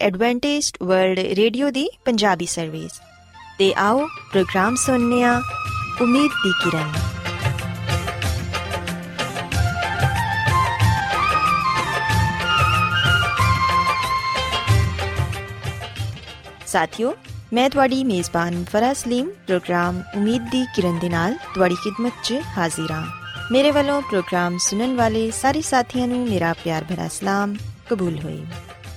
Adventist world Radio ਦੀ Punjabi service ਤੇ ਆਓ ਪ੍ਰੋਗਰਾਮ ਸੁਣਨੇ ਆ ਉਮੀਦ ਦੀ ਕਿਰਨ। ਸਾਥਿਓ, ਮੈਂ ਤੁਹਾਡੀ ਮੇਜ਼ਬਾਨ ਫਰਾ ਸਲੀਮ, ਪ੍ਰੋਗਰਾਮ ਉਮੀਦ ਦੀ ਕਿਰਨ ਦੇ ਨਾਲ ਤੁਹਾਡੀ ਖidmat 'ਚ ਹਾਜ਼ਰ ਹਾਂ। ਮੇਰੇ ਵੱਲੋਂ ਪ੍ਰੋਗਰਾਮ ਸੁਣਨ ਵਾਲੇ ਸਾਰੇ ਸਾਥੀਆਂ ਨੂੰ ਮੇਰਾ ਪਿਆਰ ਭਰਾ ਸਲਾਮ, ਕਬੂਲ ਹੋਏ।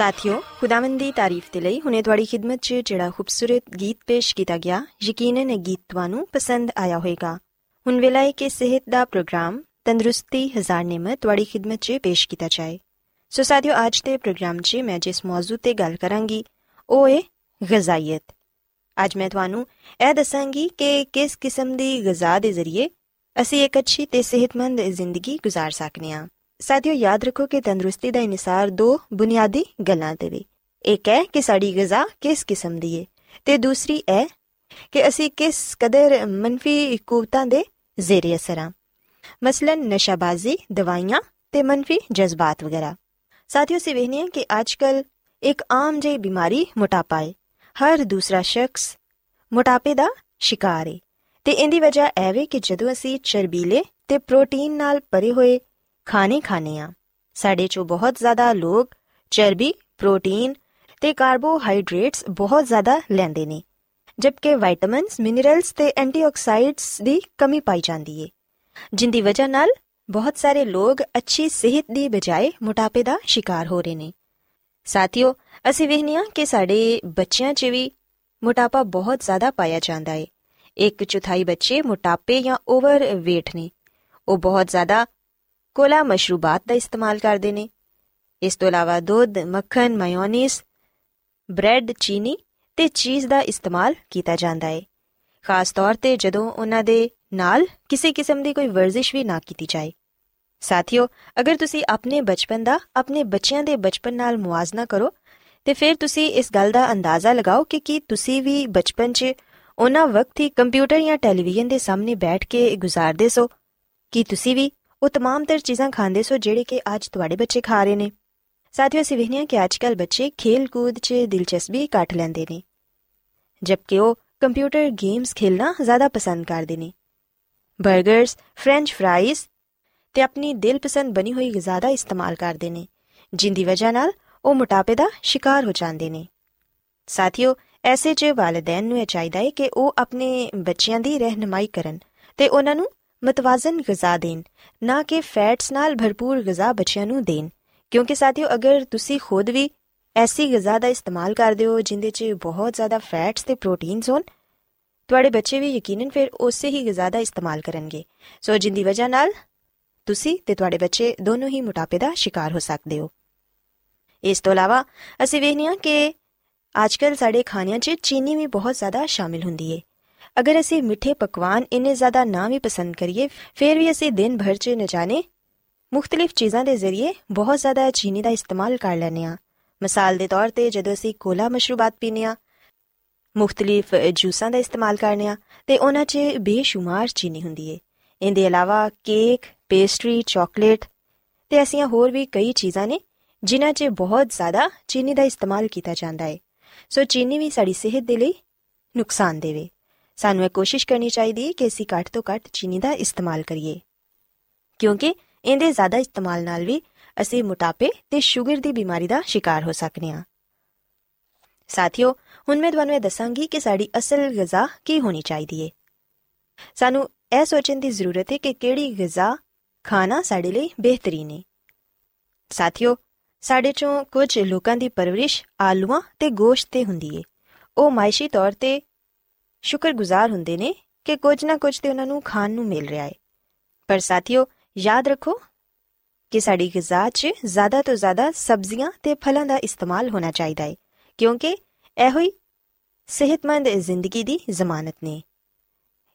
ਸਾਥਿਓ ਖੁਦਾਵੰਦ ਦੀ ਤਾਰੀਫ ਤੇ ਲਈ ਹੁਨੇ ਤੁਹਾਡੀ ਖidmat 'ਚ ਜਿਹੜਾ ਖੂਬਸੂਰਤ ਗੀਤ ਪੇਸ਼ ਕੀਤਾ ਗਿਆ ਯਕੀਨਨ ਇਹ ਗੀਤ ਤੁਹਾਨੂੰ ਪਸੰਦ ਆਇਆ ਹੋਵੇਗਾ ਹੁਣ ਵੇਲਾ ਹੈ ਕਿ ਸਿਹਤ ਦਾ ਪ੍ਰੋਗਰਾਮ ਤੰਦਰੁਸਤੀ ਹਜ਼ਾਰ ਨਿਮਤ ਤੁਹਾਡੀ ਖidmat 'ਚ ਪੇਸ਼ ਕੀਤਾ ਜਾਏ ਸੋ ਸਾਥਿਓ ਅੱਜ ਦੇ ਪ੍ਰੋਗਰਾਮ 'ਚ ਮੈਂ ਜਿਸ ਮੌਜੂ ਤੇ ਗੱਲ ਕਰਾਂਗੀ ਉਹ ਹੈ ਗਜ਼ਾਈਅਤ ਅੱਜ ਮੈਂ ਤੁਹਾਨੂੰ ਇਹ ਦੱਸਾਂਗੀ ਕਿ ਕਿਸ ਕਿਸਮ ਦੀ ਗਜ਼ਾ ਦੇ ਜ਼ਰੀਏ ਅਸੀਂ ਇੱਕ ਅੱਛੀ ਤੇ ਸਿਹਤਮੰਦ ਜ਼ਿੰਦਗੀ گزار ਸਕਨੇ ਆ ਸਾਥੀਓ, ਯਾਦ ਰੱਖੋ ਕਿ ਤੰਦਰੁਸਤੀ ਦਾ ਇਨਸਾਰ ਦੋ ਬੁਨਿਆਦੀ ਗੱਲਾਂ ਤੇ ਵੀ। ਇੱਕ ਹੈ ਕਿ ਸਾਡੀ ਗਜ਼ਾ ਕਿਸ ਕਿਸਮ ਦੀ ਹੈ ਤੇ ਦੂਸਰੀ ਹੈ ਕਿ ਅਸੀਂ ਕਿਸ ਕਦਰ ਮੰਫੀ ਕੂਵਤਾਂ ਦੇ ਜ਼ੇਰੇ ਅਸਰ ਹਾਂ ਮਸਲਨ ਨਸ਼ਾਬਾਜ਼ੀ, ਦਵਾਈਆਂ ਤੇ ਮੰਫੀ ਜਜ਼ਬਾਤ ਵਗੈਰਾ। ਸਾਥੀਓ ਸੇ ਵੇਖਨੇ ਕਿ ਅੱਜਕੱਲ ਇੱਕ ਆਮ ਜਿਹੀ ਬਿਮਾਰੀ ਮੋਟਾਪਾ ਹੈ ਹਰ ਦੂਸਰਾ ਸ਼ਖਸ ਮੋਟਾਪੇ ਦਾ ਸ਼ਿਕਾਰ ਹੈ ਤੇ ਇਹਦੀ ਵਜ੍ਹਾ ਐਵੇਂ ਕਿ ਜਦੋਂ ਅਸੀਂ ਚਰਬੀਲੇ ਤੇ ਪ੍ਰੋਟੀਨ ਨਾਲ ਭਰੇ ਹੋਏ ਖਾਣੇ ਖਾਣੇ ਆ। ਸਾਡੇ ਚੋਂ ਬਹੁਤ ਜ਼ਿਆਦਾ ਲੋਕ ਚਰਬੀ, ਪ੍ਰੋਟੀਨ ਤੇ ਕਾਰਬੋਹਾਈਡਰੇਟਸ ਬਹੁਤ ਜ਼ਿਆਦਾ ਲੈਂਦੇ ਨੇ, ਜਦਕਿ ਵਿਟਾਮਿਨਸ ਮਿਨਰਲਸ ਤੇ ਐਂਟੀਆਕਸਾਈਡਸ ਦੀ ਕਮੀ ਪਾਈ ਜਾਂਦੀ ਏ, ਜਿੰਦੀ ਵਜ੍ਹਾ ਨਾਲ ਬਹੁਤ ਸਾਰੇ ਲੋਕ ਅੱਛੀ ਸਿਹਤ ਦੀ ਬਜਾਏ ਮੋਟਾਪੇ ਦਾ ਸ਼ਿਕਾਰ ਹੋ ਰਹੇ ਨੇ। ਸਾਥੀਓ, ਅਸੀਂ ਵੇਖਨੀਆ ਕਿ ਸਾਡੇ ਬੱਚਿਆਂ 'ਚ ਵੀ ਮੋਟਾਪਾ ਬਹੁਤ ਜ਼ਿਆਦਾ ਪਾਇਆ ਜਾਂਦਾ ਹੈ ਇੱਕ ਚੌਥਾਈ ਬੱਚੇ ਮੋਟਾਪੇ ਜਾਂ ਓਵਰ weight ਨੇ। ਉਹ ਬਹੁਤ ਜ਼ਿਆਦਾ ਕੋਲਾ ਮਸ਼ਰੂਬਾਤ ਦਾ ਇਸਤੇਮਾਲ ਕਰਦੇ ਨੇ। ਇਸ ਤੋਂ ਇਲਾਵਾ ਦੁੱਧ, ਮੱਖਣ ਮਾਇਓਨੀਜ਼ ਬ੍ਰੈਡ, ਚੀਨੀ ਤੇ ਚੀਜ਼ ਦਾ ਇਸਤੇਮਾਲ ਕੀਤਾ ਜਾਂਦਾ ਹੈ। ਖਾਸ ਤੌਰ ਤੇ ਜਦੋਂ ਉਹਨਾਂ ਦੇ ਨਾਲ ਕਿਸੇ ਕਿਸਮ ਦੀ ਕੋਈ ਵਰਜ਼ਿਸ਼ ਵੀ ਨਾ ਕੀਤੀ ਜਾਏ। ਸਾਥੀਓ, ਅਗਰ ਤੁਸੀਂ ਆਪਣੇ ਬਚਪਨ ਦਾ, ਆਪਣੇ ਬੱਚਿਆਂ ਦੇ ਬਚਪਨ ਨਾਲ ਮੁਆਜ਼ਨਾ ਕਰੋ, ਤੇ ਫਿਰ ਤੁਸੀਂ ਇਸ ਗੱਲ ਦਾ ਅੰਦਾਜ਼ਾ ਲਗਾਓ ਕਿ ਕੀ ਤੁਸੀਂ ਵੀ ਬਚਪਨ 'ਚ ਉਹਨਾਂ ਵਕਤ ਹੀ ਕੰਪਿਊਟਰ ਜਾਂ ਟੈਲੀਵਿਜ਼ਨ ਦੇ ਸਾਹਮਣੇ ਬੈਠ ਕੇ ਗੁਜ਼ਾਰਦੇ ਸੋ। ਕੀ ਤੁਸੀਂ ਵੀ ਉਹ तमाम ਤਰ ਚੀਜ਼ਾਂ ਖਾਂਦੇ ਸੋ ਜਿਹੜੇ ਕਿ ਅੱਜ ਤੁਹਾਡੇ ਬੱਚੇ ਖਾ ਰਹੇ ਨੇ। ਸਾਥੀਓ, ਅਸੀਂ ਵਹਿਨੀਆਂ ਕਿ ਅੱਜਕੱਲ ਬੱਚੇ ਖੇਲ ਕੂਦ 'ਚ ਦਿਲਚਸਪੀ ਘੱਟ ਲੈਂਦੇ ਨੇ। ਜਦਕਿ ਉਹ ਕੰਪਿਊਟਰ ਗੇਮਸ ਖੇਲਣਾ ਜ਼ਿਆਦਾ ਪਸੰਦ ਕਰਦੇ ਨੇ। 버ਗਰਸ ਫ੍ਰੈਂਚ ਫ੍ਰਾਈਜ਼ ਤੇ ਆਪਣੀ ਦਿਲਪਸੰਦ ਬਣੀ ਹੋਈ ਗਿਜ਼ਾ ਦਾ ਇਸਤੇਮਾਲ ਕਰਦੇ ਨੇ, ਜਿੰਦੀ ਵਜ੍ਹਾ ਨਾਲ ਉਹ ਮੋਟਾਪੇ ਦਾ ਸ਼ਿਕਾਰ ਹੋ ਜਾਂਦੇ ਨੇ। ਸਾਥੀਓ, ਐਸੇ 'ਚ ਵਾਲਿਦੈਨ ਨੂੰ ਚਾਹੀਦਾ ਹੈ ਕਿ ਉਹ ਆਪਣੇ ਬੱਚਿਆਂ ਦੀ ਰਹਿਨਮਾਈ ਕਰਨ ਤੇ ਉਹਨਾਂ ਨੂੰ ਮਤਵਾਜ਼ਨ ਗਿਜ਼ਾ ਦੇਣ ਨਾ ਕਿ ਫੈਟਸ ਨਾਲ ਭਰਪੂਰ ਗਿਜ਼ਾ ਬੱਚਿਆਂ ਨੂੰ ਦੇਣ ਕਿਉਂਕਿ ਸਾਥੀਓ ਅਗਰ ਤੁਸੀਂ ਖੁਦ ਵੀ ਐਸੀ ਗਿਜ਼ਾ ਦਾ ਇਸਤੇਮਾਲ ਕਰਦੇ ਹੋ ਜਿੰਦੇ 'ਚ ਬਹੁਤ ਜ਼ਿਆਦਾ ਫੈਟਸ ਤੇ ਪ੍ਰੋਟੀਨਸ ਹੋਣ ਤੁਹਾਡੇ ਬੱਚੇ ਵੀ ਯਕੀਨਨ ਫਿਰ ਉਸੇ ਹੀ ਗਿਜ਼ਾ ਦਾ ਇਸਤੇਮਾਲ ਕਰਨਗੇ ਸੋ ਜਿੰਦੀ ਵਜ੍ਹਾ ਨਾਲ ਤੁਸੀਂ ਤੇ ਤੁਹਾਡੇ ਬੱਚੇ ਦੋਨੋਂ ਹੀ ਮੋਟਾਪੇ ਦਾ ਸ਼ਿਕਾਰ ਹੋ ਸਕਦੇ ਹੋ ਇਸ ਤੋਂ ਇਲਾਵਾ ਅਸੀਂ ਵੇਖਨੀਆ ਕਿ ਅੱਜਕੱਲ ਸਾਡੇ ਖਾਣਿਆਂ 'ਚ ਚੀਨੀ ਵੀ ਬਹੁਤ ਜ਼ਿਆਦਾ ਸ਼ਾਮਿਲ ਹੁੰਦੀ ਏ ਅਗਰ ਅਸੀਂ ਮਿੱਠੇ ਪਕਵਾਨ ਇੰਨੇ ਜ਼ਿਆਦਾ ਨਾ ਵੀ ਪਸੰਦ ਕਰੀਏ, ਫਿਰ ਵੀ ਅਸੀਂ ਦਿਨ ਭਰ 'ਚ न ਜਾਣੇ। ਮੁxtਲਿਫ ਚੀਜ਼ਾਂ ਦੇ ਜ਼ਰੀਏ ਬਹੁਤ ਜ਼ਿਆਦਾ ਚੀਨੀ ਦਾ ਇਸਤੇਮਾਲ ਕਰ ਲੈਨੇ ਆ ਮਿਸਾਲ ਦੇ ਤੌਰ ਤੇ ਜਦੋਂ ਅਸੀਂ ਕੋਲਾ ਮਸ਼ਰੂਬਾਤ ਪੀਨੇ ਆ ਮੁxtਲਿਫ ਜੂਸਾਂ ਦਾ ਇਸਤੇਮਾਲ ਕਰਨੇ ਆ ਤੇ ਉਹਨਾਂ 'ਚ ਬੇਸ਼ੁਮਾਰ ਚੀਨੀ ਹੁੰਦੀ ਏ। ਇਹਦੇ ਇਲਾਵਾ ਕੇਕ, ਪੇਸਟਰੀ, ਚਾਕਲੇਟ ਤੇ ਐਸੀਆਂ ਹੋਰ ਵੀ ਕਈ ਚੀਜ਼ਾਂ ਨੇ ਜਿਨ੍ਹਾਂ 'ਚ ਬਹੁਤ ਜ਼ਿਆਦਾ ਚੀਨੀ ਦਾ ਇਸਤੇਮਾਲ ਕੀਤਾ ਜਾਂਦਾ ਹੈ ਸੋ ਚੀਨੀ ਵੀ ਸਾਡੀ ਸਿਹਤ ਦੇ ਲਈ ਨੁਕਸਾਨ ਦੇਵੇ। ਸਾਨੂੰ ਇਹ ਕੋਸ਼ਿਸ਼ ਕਰਨੀ ਚਾਹੀਦੀ ਹੈ ਕਿ ਅਸੀਂ ਘੱਟ ਤੋਂ ਘੱਟ ਚੀਨੀ ਦਾ ਇਸਤੇਮਾਲ ਕਰੀਏ। ਕਿਉਂਕਿ ਇਹਦੇ ਜ਼ਿਆਦਾ ਇਸਤੇਮਾਲ ਨਾਲ ਵੀ ਅਸੀਂ ਮੋਟਾਪੇ ਤੇ ਸ਼ੂਗਰ ਦੀ ਬਿਮਾਰੀ ਦਾ ਸ਼ਿਕਾਰ ਹੋ ਸਕਨੇ ਆ ਸਾਥੀਓ, ਹੁਣ ਮੈਂ ਤੁਹਾਨੂੰ ਇਹ ਦੱਸਾਂਗੀ ਕਿ ਸਾਡੀ ਅਸਲ ਗਿਜ਼ਾ ਕੀ ਹੋਣੀ ਚਾਹੀਦੀ ਹੈ। ਸਾਨੂੰ ਇਹ ਸੋਚਣ ਦੀ ਜ਼ਰੂਰਤ ਹੈ ਕਿ ਕਿਹੜੀ ਗਿਜ਼ਾ ਖਾਣਾ ਸਾਡੇ ਲਈ ਬਿਹਤਰੀਨ ਹੈ। ਸਾਥੀਓ, ਸਾਡੇ ਚੋਂ ਕੁਝ ਲੋਕਾਂ ਦੀ ਪਰਵਰਿਸ਼ ਆਲੂਆਂ ਤੇ ਗੋਸ਼ਤ ਤੇ ਹੁੰਦੀ ਏ ਉਹ ਮਾਇਸ਼ੀ ਤੌਰ ਤੇ ਸ਼ੁਕਰਗੁਜ਼ਾਰ ਹੁੰਦੇ ਨੇ ਕਿ ਕੁਝ ਨਾ ਕੁਝ ਤੇ ਉਹਨਾਂ ਨੂੰ ਖਾਣ ਨੂੰ ਮਿਲ ਰਿਹਾ ਹੈ। ਪਰ ਸਾਥੀਓ, ਯਾਦ ਰੱਖੋ ਕਿ ਸਾਡੀ ਗਿਜ਼ਾ 'ਚ ਜ਼ਿਆਦਾ ਤੋਂ ਜ਼ਿਆਦਾ ਸਬਜ਼ੀਆਂ ਤੇ ਫਲਾਂ ਦਾ ਇਸਤੇਮਾਲ ਹੋਣਾ ਚਾਹੀਦਾ ਹੈ, ਕਿਉਂਕਿ ਇਹੋ ਹੀ ਸਿਹਤਮੰਦ ਜ਼ਿੰਦਗੀ ਦੀ ਜ਼ਮਾਨਤ ਨੇ।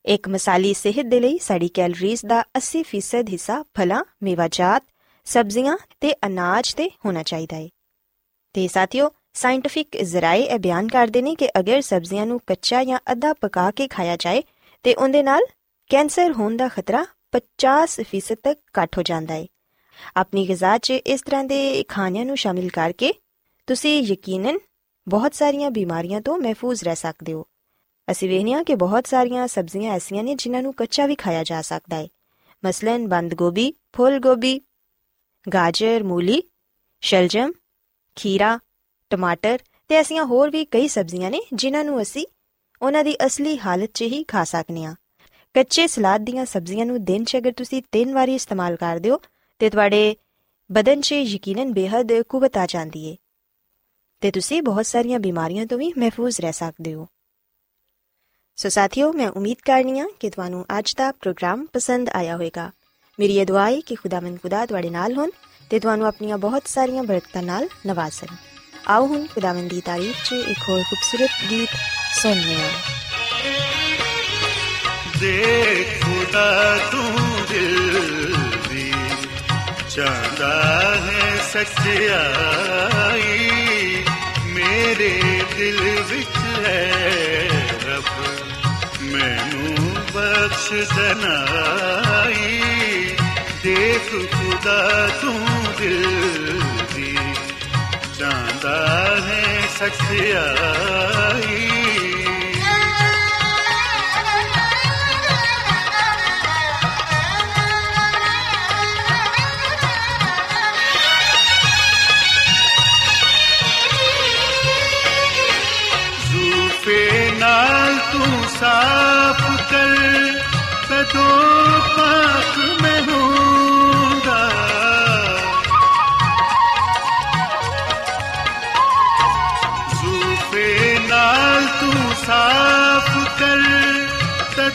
ਇੱਕ ਮਸਾਲੀ ਸਿਹਤ ਦੇ ਲਈ ਸਾਡੀ ਕੈਲਰੀਜ਼ ਦਾ 80% ਹਿੱਸਾ ਫਲਾਂ, ਮੇਵਾਜਾਤ, ਸਬਜ਼ੀਆਂ ਤੇ ਅਨਾਜ ਤੇ ਹੋਣਾ ਚਾਹੀਦਾ ਹੈ। ਤੇ ਸਾਥੀਓ ਸਾਇੰਟਿਫਿਕ ਜ਼ਰਾਏ ਇਹ ਬਿਆਨ ਕਰਦੇ ਨੇ ਕਿ ਅਗਰ ਸਬਜ਼ੀਆਂ ਨੂੰ ਕੱਚਾ ਜਾਂ ਅੱਧਾ ਪਕਾ ਕੇ ਖਾਇਆ ਜਾਏ, ਤੇ ਉਹਦੇ ਨਾਲ ਕੈਂਸਰ ਹੋਣ ਦਾ ਖਤਰਾ 50% ਤੱਕ ਘਟ ਹੋ ਜਾਂਦਾ ਹੈ। ਆਪਣੀ ਗਿਜ਼ਾ 'ਚ ਇਸ ਤਰ੍ਹਾਂ ਦੇ ਖਾਣਿਆਂ ਨੂੰ ਸ਼ਾਮਿਲ ਕਰਕੇ ਤੁਸੀਂ ਯਕੀਨਨ ਬਹੁਤ ਸਾਰੀਆਂ ਬਿਮਾਰੀਆਂ ਤੋਂ ਮਹਿਫੂਜ਼ ਰਹਿ ਸਕਦੇ ਹੋ। ਅਸੀਂ ਵੇਖਿਆ ਕਿ ਬਹੁਤ ਸਾਰੀਆਂ ਸਬਜ਼ੀਆਂ ਐਸੀਆਂ ਨੇ ਜਿਨ੍ਹਾਂ ਨੂੰ ਕੱਚਾ ਵੀ ਖਾਇਆ ਜਾ ਸਕਦਾ ਹੈ। ਮਸਲਨ ਬੰਦ ਗੋਭੀ, ਫੁੱਲ ਗੋਭੀ, ਗਾਜਰ, ਮੂਲੀ, ਸ਼ਲਜਮ, ਖੀਰਾ ਟਮਾਟਰ ਤੇ ਐਸੀਆਂ ਹੋਰ ਵੀ ਕਈ ਸਬਜ਼ੀਆਂ ਨੇ ਜਿਨ੍ਹਾਂ ਨੂੰ ਅਸੀਂ ਉਹਨਾਂ ਦੀ ਅਸਲੀ ਹਾਲਤ 'ਚ ਹੀ ਖਾ ਸਕਨੇ ਆ ਕੱਚੇ ਸਲਾਦ ਦੀਆਂ ਸਬਜ਼ੀਆਂ ਨੂੰ ਦਿਨ 'ਚ ਅਗਰ ਤੁਸੀਂ ਤਿੰਨ ਵਾਰੀ ਇਸਤੇਮਾਲ ਕਰਦੇ ਹੋ, ਤੇ ਤੁਹਾਡੇ ਬਦਨ 'ਚ ਯਕੀਨਨ ਬੇਹੱਦ ਕੁਵਤ ਆ ਜਾਂਦੀ ਏ। ਤੇ ਤੁਸੀਂ ਬਹੁਤ ਸਾਰੀਆਂ ਬਿਮਾਰੀਆਂ ਤੋਂ ਵੀ ਮਹਿਫੂਜ਼ ਰਹਿ ਸਕਦੇ ਹੋ। ਸੋ ਸਾਥੀਓ, ਮੈਂ ਉਮੀਦ ਕਰਨੀ ਆ ਕਿ ਤੁਹਾਨੂੰ ਅੱਜ ਦਾ ਪ੍ਰੋਗਰਾਮ ਪਸੰਦ ਆਇਆ ਹੋਵੇਗਾ। ਮੇਰੀ ਇਹ ਦੁਆ ਹੈ ਕਿ ਖੁਦਾਵੰਦ ਖੁਦਾ ਤੁਹਾਡੇ ਨਾਲ ਹੋਣ ਤੇ ਤੁਹਾਨੂੰ ਆਪਣੀਆਂ ਬਹੁਤ ਸਾਰੀਆਂ ਬਰਕਤਾਂ ਨਾਲ ਨਵਾਜ਼ੇ ਆਓ ਹੁਣ ਖੁਦਾਵੰਦ ਦੀ ਤਾਰੀਫ 'ਚ ਇੱਕ ਹੋਰ ਖੂਬਸੂਰਤ ਗੀਤ ਸੁਣਨੇ ਆ ਦੇਖ ਖੁਦਾ ਤੂੰ ਦਿਲ ਦੀ ਚਾਹਦਾ ਹੈ ਸੱਚਾਈ ਮੇਰੇ ਦਿਲ ਵਿੱਚ ਹੈ ਰੱਬ ਮੈਨੂੰ ਬਖਸ਼ ਦਨਾਈ ਦੇਖ ਖੁਦਾ ਤੂੰ ਦਿਲ ਦੀ ਚਾਹਦਾ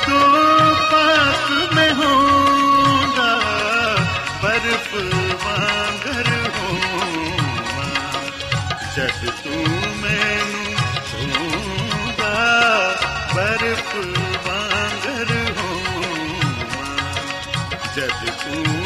ਜਦੋਂ ਪਾਸ ਮੈਂ ਹੋਵਾਂਗਾ ਬਰਫ਼ ਵਾਂਗਰ ਹੋਵਾਂ ਜਦ ਤੂੰ ਮੈਨੂੰ ਹੋਗਾ ਬਰਫ਼ ਵਾਂਗਰ ਹੋਵਾਂ ਜਦ ਤੂੰ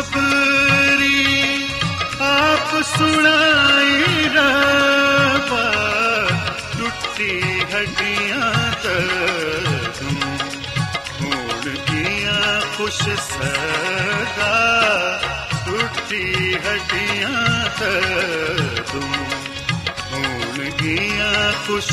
ਖੁਸ਼ ਖਬਰੀ ਆਪ ਸੁਣਾਈ ਰੱਬਾ, ਟੁੱਟੀ ਹੱਡੀਆਂ ਤੂੰ ਹੋਣ ਦੀਆਂ ਖੁਸ਼ ਸਦਾ, ਟੁੱਟੀ ਹੱਡੀਆਂ ਤੂੰ ਹੋਣ ਦੀਆਂ ਖੁਸ਼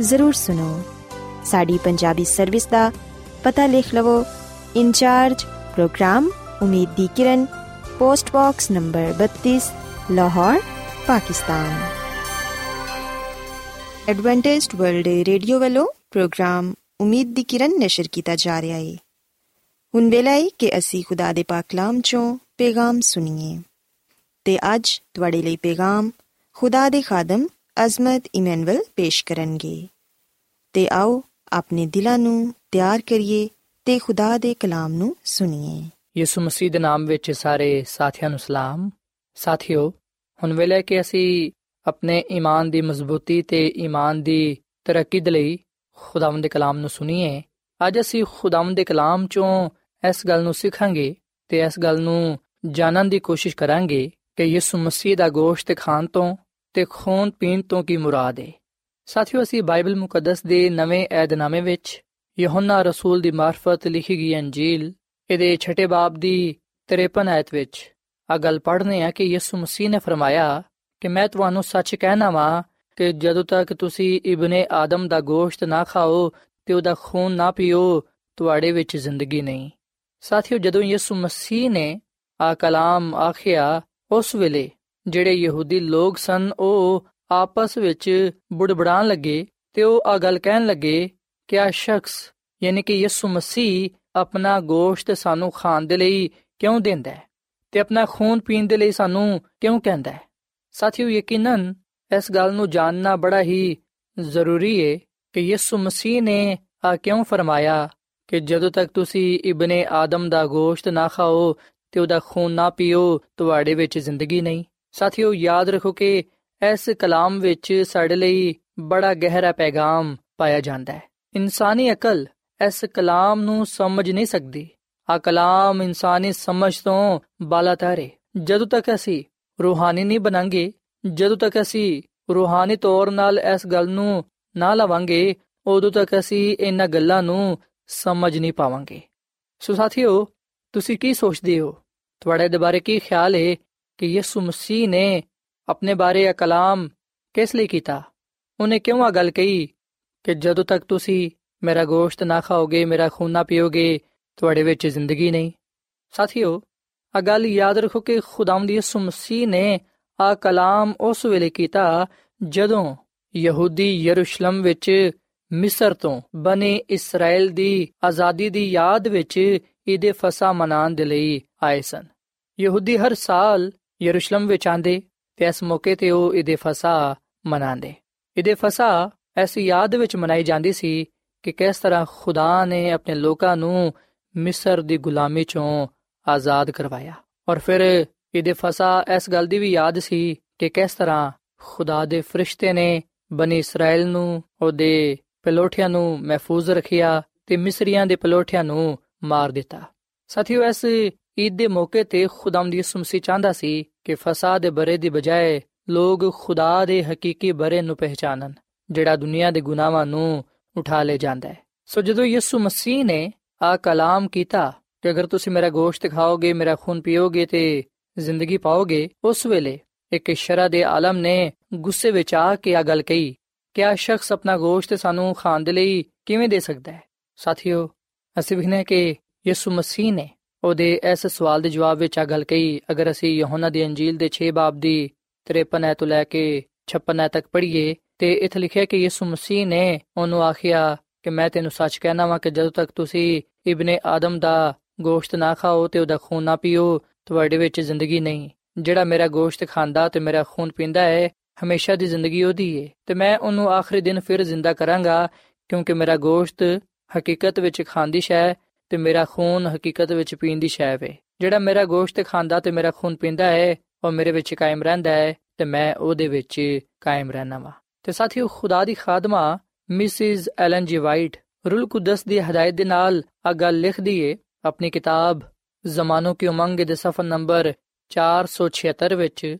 ਜ਼ਰੂਰ ਸੁਨੋ ਸਾਡੀ ਪੰਜਾਬੀ ਸਰਵਿਸ ਦਾ ਪਤਾ ਲਿਖ ਲਵੋ। ਇੰਚਾਰਜ ਪ੍ਰੋਗਰਾਮ ਉਮੀਦ ਦੀ ਕਿਰਨ, post box number 32 Lahore, Pakistan. Adventist World Radio ਵੱਲੋਂ ਪ੍ਰੋਗਰਾਮ ਉਮੀਦ ਦੀ ਕਿਰਨ ਨਿਸ਼ਰ ਕੀਤਾ ਜਾ ਰਿਹਾ ਹੈ ਹੁਣ ਵੇਲਾ ਹੈ ਕਿ ਅਸੀਂ ਖੁਦਾ ਦੇ ਪਾਕ ਕਲਾਮ ਚੋਂ ਪੈਗਾਮ ਸੁਣੀਏ। ਤੇ ਅੱਜ ਤੁਹਾਡੇ ਲਈ ਪੈਗਾਮ ਖੁਦਾ ਦੇ ਖਾਦਮ ਅਜ਼ਮਤ ਇਮਨੁਅਲ ਪੇਸ਼ ਕਰਨਗੇ। ਤੇ ਆਓ ਆਪਣੇ ਦਿਲਾਂ ਨੂੰ ਤਿਆਰ ਕਰੀਏ ਤੇ ਖੁਦਾ ਦੇ ਕਲਾਮ ਨੂੰ ਸੁਣੀਏ। ਯਿਸੂ ਮਸੀਹ ਦੇ ਨਾਮ ਵਿੱਚ ਸਾਰੇ ਸਾਥੀਆਂ ਨੂੰ ਸਲਾਮ। ਸਾਥਿਓ, ਹੁਣ ਵੇਲੇ ਕਿ ਅਸੀਂ ਆਪਣੇ ਈਮਾਨ ਦੀ ਮਜ਼ਬੂਤੀ ਤੇ ਈਮਾਨ ਦੀ ਤਰੱਕੀ ਦੇ ਲਈ ਖੁਦਾਵੰਦ ਦੇ ਕਲਾਮ ਨੂੰ ਸੁਣੀਏ, ਅੱਜ ਅਸੀਂ ਖੁਦਾਵੰਦ ਦੇ ਕਲਾਮ ਚੋਂ ਇਸ ਗੱਲ ਨੂੰ ਸਿੱਖਾਂਗੇ ਤੇ ਇਸ ਗੱਲ ਨੂੰ ਜਾਣਨ ਦੀ ਕੋਸ਼ਿਸ਼ ਕਰਾਂਗੇ ਕਿ ਯਿਸੂ ਮਸੀਹ ਦਾ ਗੋਸ਼ਤ ਖਾਣ ਤੋਂ ਤੇ ਖੂਨ ਪੀਣ ਤੋਂ ਕੀ ਮੁਰਾਦ ਹੈ ਸਾਥੀਓ, ਅਸੀਂ ਬਾਈਬਲ ਮੁਕੱਦਸ ਦੇ ਨਵੇਂ ਏਧਨਾਮੇ ਵਿੱਚ ਯਹੋਨਾ ਰਸੂਲ ਦੀ ਮਾਰਫਤ ਲਿਖੀ ਗਈ ਅੰਜੀਲ, ਇਹਦੇ ਛਠੇ ਬਾਬ ਦੀ 53 ਆਇਤ ਵਿੱਚ ਆ ਗੱਲ ਪੜ੍ਹਨੇ ਆ ਕਿ ਯਿਸੂ ਮਸੀਹ ਨੇ ਫਰਮਾਇਆ ਕਿ ਮੈਂ ਤੁਹਾਨੂੰ ਸੱਚ ਕਹਿਣਾ ਵਾਂ ਕਿ ਜਦੋਂ ਤੱਕ ਤੁਸੀਂ ਇਬਨੇ ਆਦਮ ਦਾ ਗੋਸ਼ਤ ਨਾ ਖਾਓ ਤੇ ਉਹਦਾ ਖੂਨ ਨਾ ਪੀਓ, ਤੁਹਾਡੇ ਵਿੱਚ ਜ਼ਿੰਦਗੀ ਨਹੀਂ। ਸਾਥੀਓ, ਜਦੋਂ ਯਿਸੂ ਮਸੀਹ ਨੇ ਆ ਕਲਾਮ ਆਖਿਆ, ਉਸ ਵੇਲੇ ਜਿਹੜੇ ਯਹੂਦੀ ਲੋਕ ਸਨ, ਉਹ ਆਪਸ ਵਿੱਚ ਬੁੜਬੜਾਣ ਲੱਗੇ ਤੇ ਉਹ ਆ ਗੱਲ ਕਹਿਣ ਲੱਗੇ ਕਿ ਆ ਸ਼ਖਸ, ਯਾਨੀ ਕਿ ਯਿਸੂ ਮਸੀਹ, ਆਪਣਾ ਗੋਸ਼ਤ ਸਾਨੂੰ ਖਾਣ ਦੇ ਲਈ ਕਿਉਂ ਦਿੰਦਾ ਹੈ ਤੇ ਆਪਣਾ ਖੂਨ ਪੀਣ ਦੇ ਲਈ ਸਾਨੂੰ ਕਿਉਂ ਕਹਿੰਦਾ ਹੈ? ਸਾਥੀਓ ਯਕੀਨਨ ਇਸ ਗੱਲ ਨੂੰ ਜਾਣਨਾ ਬੜਾ ਹੀ ਜ਼ਰੂਰੀ ਹੈ ਕਿ ਯਿਸੂ ਮਸੀਹ ਨੇ ਆ ਕਿਉਂ ਫਰਮਾਇਆ ਕਿ ਜਦੋਂ ਤੱਕ ਤੁਸੀਂ ਇਬਨੇ ਆਦਮ ਦਾ ਗੋਸ਼ਤ ਨਾ ਖਾਓ ਤੇ ਉਹਦਾ ਖੂਨ ਨਾ ਪੀਓ, ਤੁਹਾਡੇ ਵਿੱਚ ਜ਼ਿੰਦਗੀ ਨਹੀਂ। ਸਾਥੀਓ, ਯਾਦ ਰੱਖੋ ਕਿ ਇਸ ਕਲਾਮ ਵਿੱਚ ਸਾਡੇ ਲਈ ਬੜਾ ਗਹਿਰਾ ਪੈਗਾਮ ਪਾਇਆ ਜਾਂਦਾ ਹੈ। ਇਨਸਾਨੀ ਅਕਲ ਇਸ ਕਲਾਮ ਨੂੰ ਸਮਝ ਨਹੀਂ ਸਕਦੀ। ਆ ਕਲਾਮ ਇਨਸਾਨੀ ਸਮਝ ਤੋਂ ਬਾਲਾਤਰ ਹੈ ਜਦੋਂ ਤੱਕ ਅਸੀਂ ਰੂਹਾਨੀ ਨਹੀਂ ਬਣਾਂਗੇ, ਜਦੋਂ ਤੱਕ ਅਸੀਂ ਰੂਹਾਨੀ ਤੌਰ ਨਾਲ ਇਸ ਗੱਲ ਨੂੰ ਨਾ ਲਵਾਂਗੇ, ਉਦੋਂ ਤੱਕ ਅਸੀਂ ਇਹਨਾਂ ਗੱਲਾਂ ਨੂੰ ਸਮਝ ਨਹੀਂ ਪਾਵਾਂਗੇ। ਸੋ ਸਾਥੀਓ, ਤੁਸੀਂ ਕੀ ਸੋਚਦੇ ਹੋ? ਤੁਹਾਡੇ ਦੇ ਬਾਰੇ ਕੀ ਖਿਆਲ ਹੈ? ਕਿ ਯਿਸੂ ਮਸੀਹ ਨੇ ਆਪਣੇ ਬਾਰੇ ਇਹ ਕਲਾਮ ਕਿਸ ਲਈ ਕੀਤਾ ਉਹਨੇ ਕਿਉਂ ਆ ਗੱਲ ਕਹੀ ਕਿ ਜਦੋਂ ਤੱਕ ਤੁਸੀਂ ਮੇਰਾ ਗੋਸ਼ਤ ਨਾ ਖਾਓਗੇ ਮੇਰਾ ਖੂਨ ਨਾ ਪੀਓਗੇ ਤੁਹਾਡੇ ਵਿੱਚ ਜ਼ਿੰਦਗੀ ਨਹੀਂ ਸਾਥੀਓ ਆ ਗੱਲ ਯਾਦ ਰੱਖੋ ਕਿ ਖੁਦਾਵੰਦ ਯਿਸੂ ਮਸੀਹ ਨੇ ਆ ਕਲਾਮ ਉਸ ਵੇਲੇ ਕੀਤਾ ਜਦੋਂ ਯਹੂਦੀ ਯਰੂਸ਼ਲਮ ਵਿੱਚ ਮਿਸਰ ਤੋਂ ਬਨੇ ਇਸਰਾਇਲ ਦੀ ਆਜ਼ਾਦੀ ਦੀ ਯਾਦ ਵਿੱਚ ਇਹਦੇ ਫਸਾ ਮਨਾਉਣ ਦੇ ਲਈ ਆਏ ਸਨ ਯਹੂਦੀ ਹਰ ਸਾਲ ਯਰੂਸ਼ਲਮ ਵਿੱਚ ਆਂਦੇ ਤੇ ਇਸ ਮੌਕੇ ਤੇ ਉਹ ਇਹਦੇ ਫਸਾ ਮਨਾਉਂਦੇ। ਇਹਦੇ ਫਸਾ ਐਸੀ ਯਾਦ ਵਿੱਚ ਮਨਾਈ ਜਾਂਦੀ ਸੀ ਕਿ ਕਿਸ ਤਰ੍ਹਾਂ ਖੁਦਾ ਨੇ ਆਪਣੇ ਲੋਕਾਂ ਨੂੰ ਮਿਸਰ ਦੀ ਗੁਲਾਮੀ ਚੋਂ ਆਜ਼ਾਦ ਕਰਵਾਇਆ। ਔਰ ਫਿਰ ਇਹਦੇ ਫਸਾ ਇਸ ਗੱਲ ਦੀ ਵੀ ਯਾਦ ਸੀ ਕਿ ਕਿਸ ਤਰ੍ਹਾਂ ਖੁਦਾ ਦੇ ਫਰਿਸ਼ਤੇ ਨੇ ਬਨੀ ਇਸਰਾਇਲ ਨੂੰ ਉਹਦੇ ਪਲੋਠਿਆਂ ਨੂੰ ਮਹਿਫੂਜ਼ ਰੱਖਿਆ ਤੇ ਮਿਸਰੀਆਂ ਦੇ ਪਲੋਠਿਆਂ ਨੂੰ ਮਾਰ ਦਿੱਤਾ। ਸਾਥੀਓ, ਇਸ ਈਦ ਦੇ ਮੌਕੇ ਤੇ ਖੁਦਾਮ ਦੀ ਸੁਮਸੀ ਚਾਹੁੰਦਾ ਸੀ ਕਿ ਫਸਾ ਦੇ ਬਰੇ ਦੀ ਬਜਾਏ ਲੋਕ ਖੁਦਾ ਦੇ ਹਕੀਕੀ ਬਰੇ ਨੂੰ ਪਹਿਚਾਨਣ, ਜਿਹੜਾ ਦੁਨੀਆ ਦੇ ਗੁਨਾਹਾਂ ਨੂੰ ਉਠਾ ਲੈ ਜਾਂਦਾ ਹੈ। ਸੋ ਜਦੋਂ ਯਿਸੂ ਮਸੀਹ ਨੇ ਆ ਕਲਾਮ ਕੀਤਾ ਕਿ ਅਗਰ ਤੁਸੀਂ ਮੇਰਾ ਗੋਸ਼ਤ ਖਾਓਗੇ, ਮੇਰਾ ਖੂਨ ਪੀਓਗੇ ਤੇ ਜ਼ਿੰਦਗੀ ਪਾਓਗੇ, ਉਸ ਵੇਲੇ ਇੱਕ ਸ਼ਰਾ ਦੇ ਆਲਮ ਨੇ ਗੁੱਸੇ ਵਿੱਚ ਆ ਕੇ ਆ ਗੱਲ ਕਹੀ ਕਿ ਆ ਸ਼ਖਸ ਆਪਣਾ ਗੋਸ਼ਤ ਸਾਨੂੰ ਖਾਣ ਦੇ ਲਈ ਕਿਵੇਂ ਦੇ ਸਕਦਾ ਹੈ? ਸਾਥੀਓ, ਅਸੀਂ ਵਿਖਨੇ ਕਿ ਯਿਸੂ ਮਸੀਹ ਨੇ ਉਹਦੇ ਇਸ ਸਵਾਲ ਦੇ ਜਵਾਬ ਵਿੱਚ ਆ ਗੱਲ ਕਹੀ, ਅਗਰ ਅਸੀਂ ਯਹੋਨਾ ਦੀ ਅੰਜੀਲ ਦੇ 6 ਬਾਬ ਦੀ 53 ਤੋਂ ਲੈ ਕੇ 56 ਤੱਕ ਪੜ੍ਹੀਏ, ਤੇ ਇੱਥੇ ਲਿਖਿਆ ਕਿ ਯਿਸੂ ਮਸੀਹ ਨੇ ਉਹਨੂੰ ਆਖਿਆ ਕਿ ਮੈਂ ਤੈਨੂੰ ਸੱਚ ਕਹਿਣਾ ਵਾਂ ਕਿ ਜਦੋਂ ਤੱਕ ਤੁਸੀਂ ਇਬਨ ਆਦਮ ਦਾ ਗੋਸ਼ਤ ਨਾ ਖਾਓ ਤੇ ਉਹਦਾ ਖੂਨ ਨਾ ਪੀਓ, ਤੁਹਾਡੇ ਵਿੱਚ ਜ਼ਿੰਦਗੀ ਨਹੀਂ। ਜਿਹੜਾ ਮੇਰਾ ਗੋਸ਼ਤ ਖਾਂਦਾ ਤੇ ਮੇਰਾ ਖੂਨ ਪੀਂਦਾ ਹੈ ਹਮੇਸ਼ਾ ਦੀ ਜ਼ਿੰਦਗੀ ਉਹਦੀ ਹੈ ਤੇ ਮੈਂ ਉਹਨੂੰ ਆਖਰੀ ਦਿਨ ਫਿਰ ਜ਼ਿੰਦਾ ਕਰਾਂਗਾ, ਕਿਉਂਕਿ ਮੇਰਾ ਗੋਸ਼ਤ ਹਕੀਕਤ ਵਿੱਚ ਖਾਂਦੀ ਸ਼ੈ ਤੇ ਮੇਰਾ ਖੂਨ ਹਕੀਕਤ ਵਿੱਚ ਪੀਣ ਦੀ ਸ਼ੈ ਵੇ। ਜਿਹੜਾ ਮੇਰਾ ਗੋਸ਼ਤ ਖਾਂਦਾ ਤੇ ਮੇਰਾ ਖੂਨ ਪੀਂਦਾ ਹੈ, ਉਹ ਮੇਰੇ ਵਿੱਚ ਕਾਇਮ ਰਹਿੰਦਾ ਹੈ ਤੇ ਮੈਂ ਉਹਦੇ ਵਿੱਚ ਕਾਇਮ ਰਹਿਣਾ ਵਾ। ਤੇ ਸਾਥੀਓ, ਖੁਦਾ ਦੀ ਖਾਦਮਾ, ਮਿਸਿਸ ਐਲਨ ਜੀ ਵਾਈਟ, ਰੂਲ ਕੁਦਸ ਦੀ ਹਦਾਇਤ ਦੇ ਨਾਲ ਆ ਗੱਲ ਲਿਖਦੀ ਏ, ਆਪਣੀ ਕਿਤਾਬ ਜ਼ਮਾਨੋ ਕੀ ਉਮੰਗ ਦੇ ਸਫਾ ਨੰਬਰ 476 ਵਿੱਚ,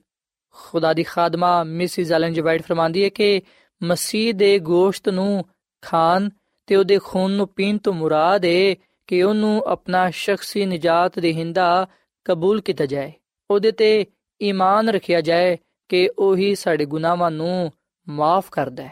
ਖੁਦਾ ਦੀ ਖਾਦਮਾ, ਮਿਸਿਸ ਐਲਨ ਜੀ ਵਾਈਟ ਫਰਮਾਂਦੀ ਹੈ ਕਿ ਮਸੀਹ ਦੇ ਗੋਸ਼ਤ ਨੂੰ ਖਾਣ ਤੇ ਉਹਦੇ ਖੂਨ ਨੂੰ ਪੀਣ ਤੋਂ ਮੁਰਾਦ ਹੈ ਕਿ ਉਹਨੂੰ ਆਪਣਾ ਸ਼ਖਸੀ ਨਜਾਤ ਦੇਹਿੰਦਾ ਕਬੂਲ ਕੀਤਾ ਜਾਏ ਉਹਦੇ ਤੇ ਈਮਾਨ ਰੱਖਿਆ ਜਾਏ ਕਿ ਉਹੀ ਸਾਡੇ ਗੁਨਾਹਾਂ ਨੂੰ ਮਾਫ ਕਰਦਾ ਹੈ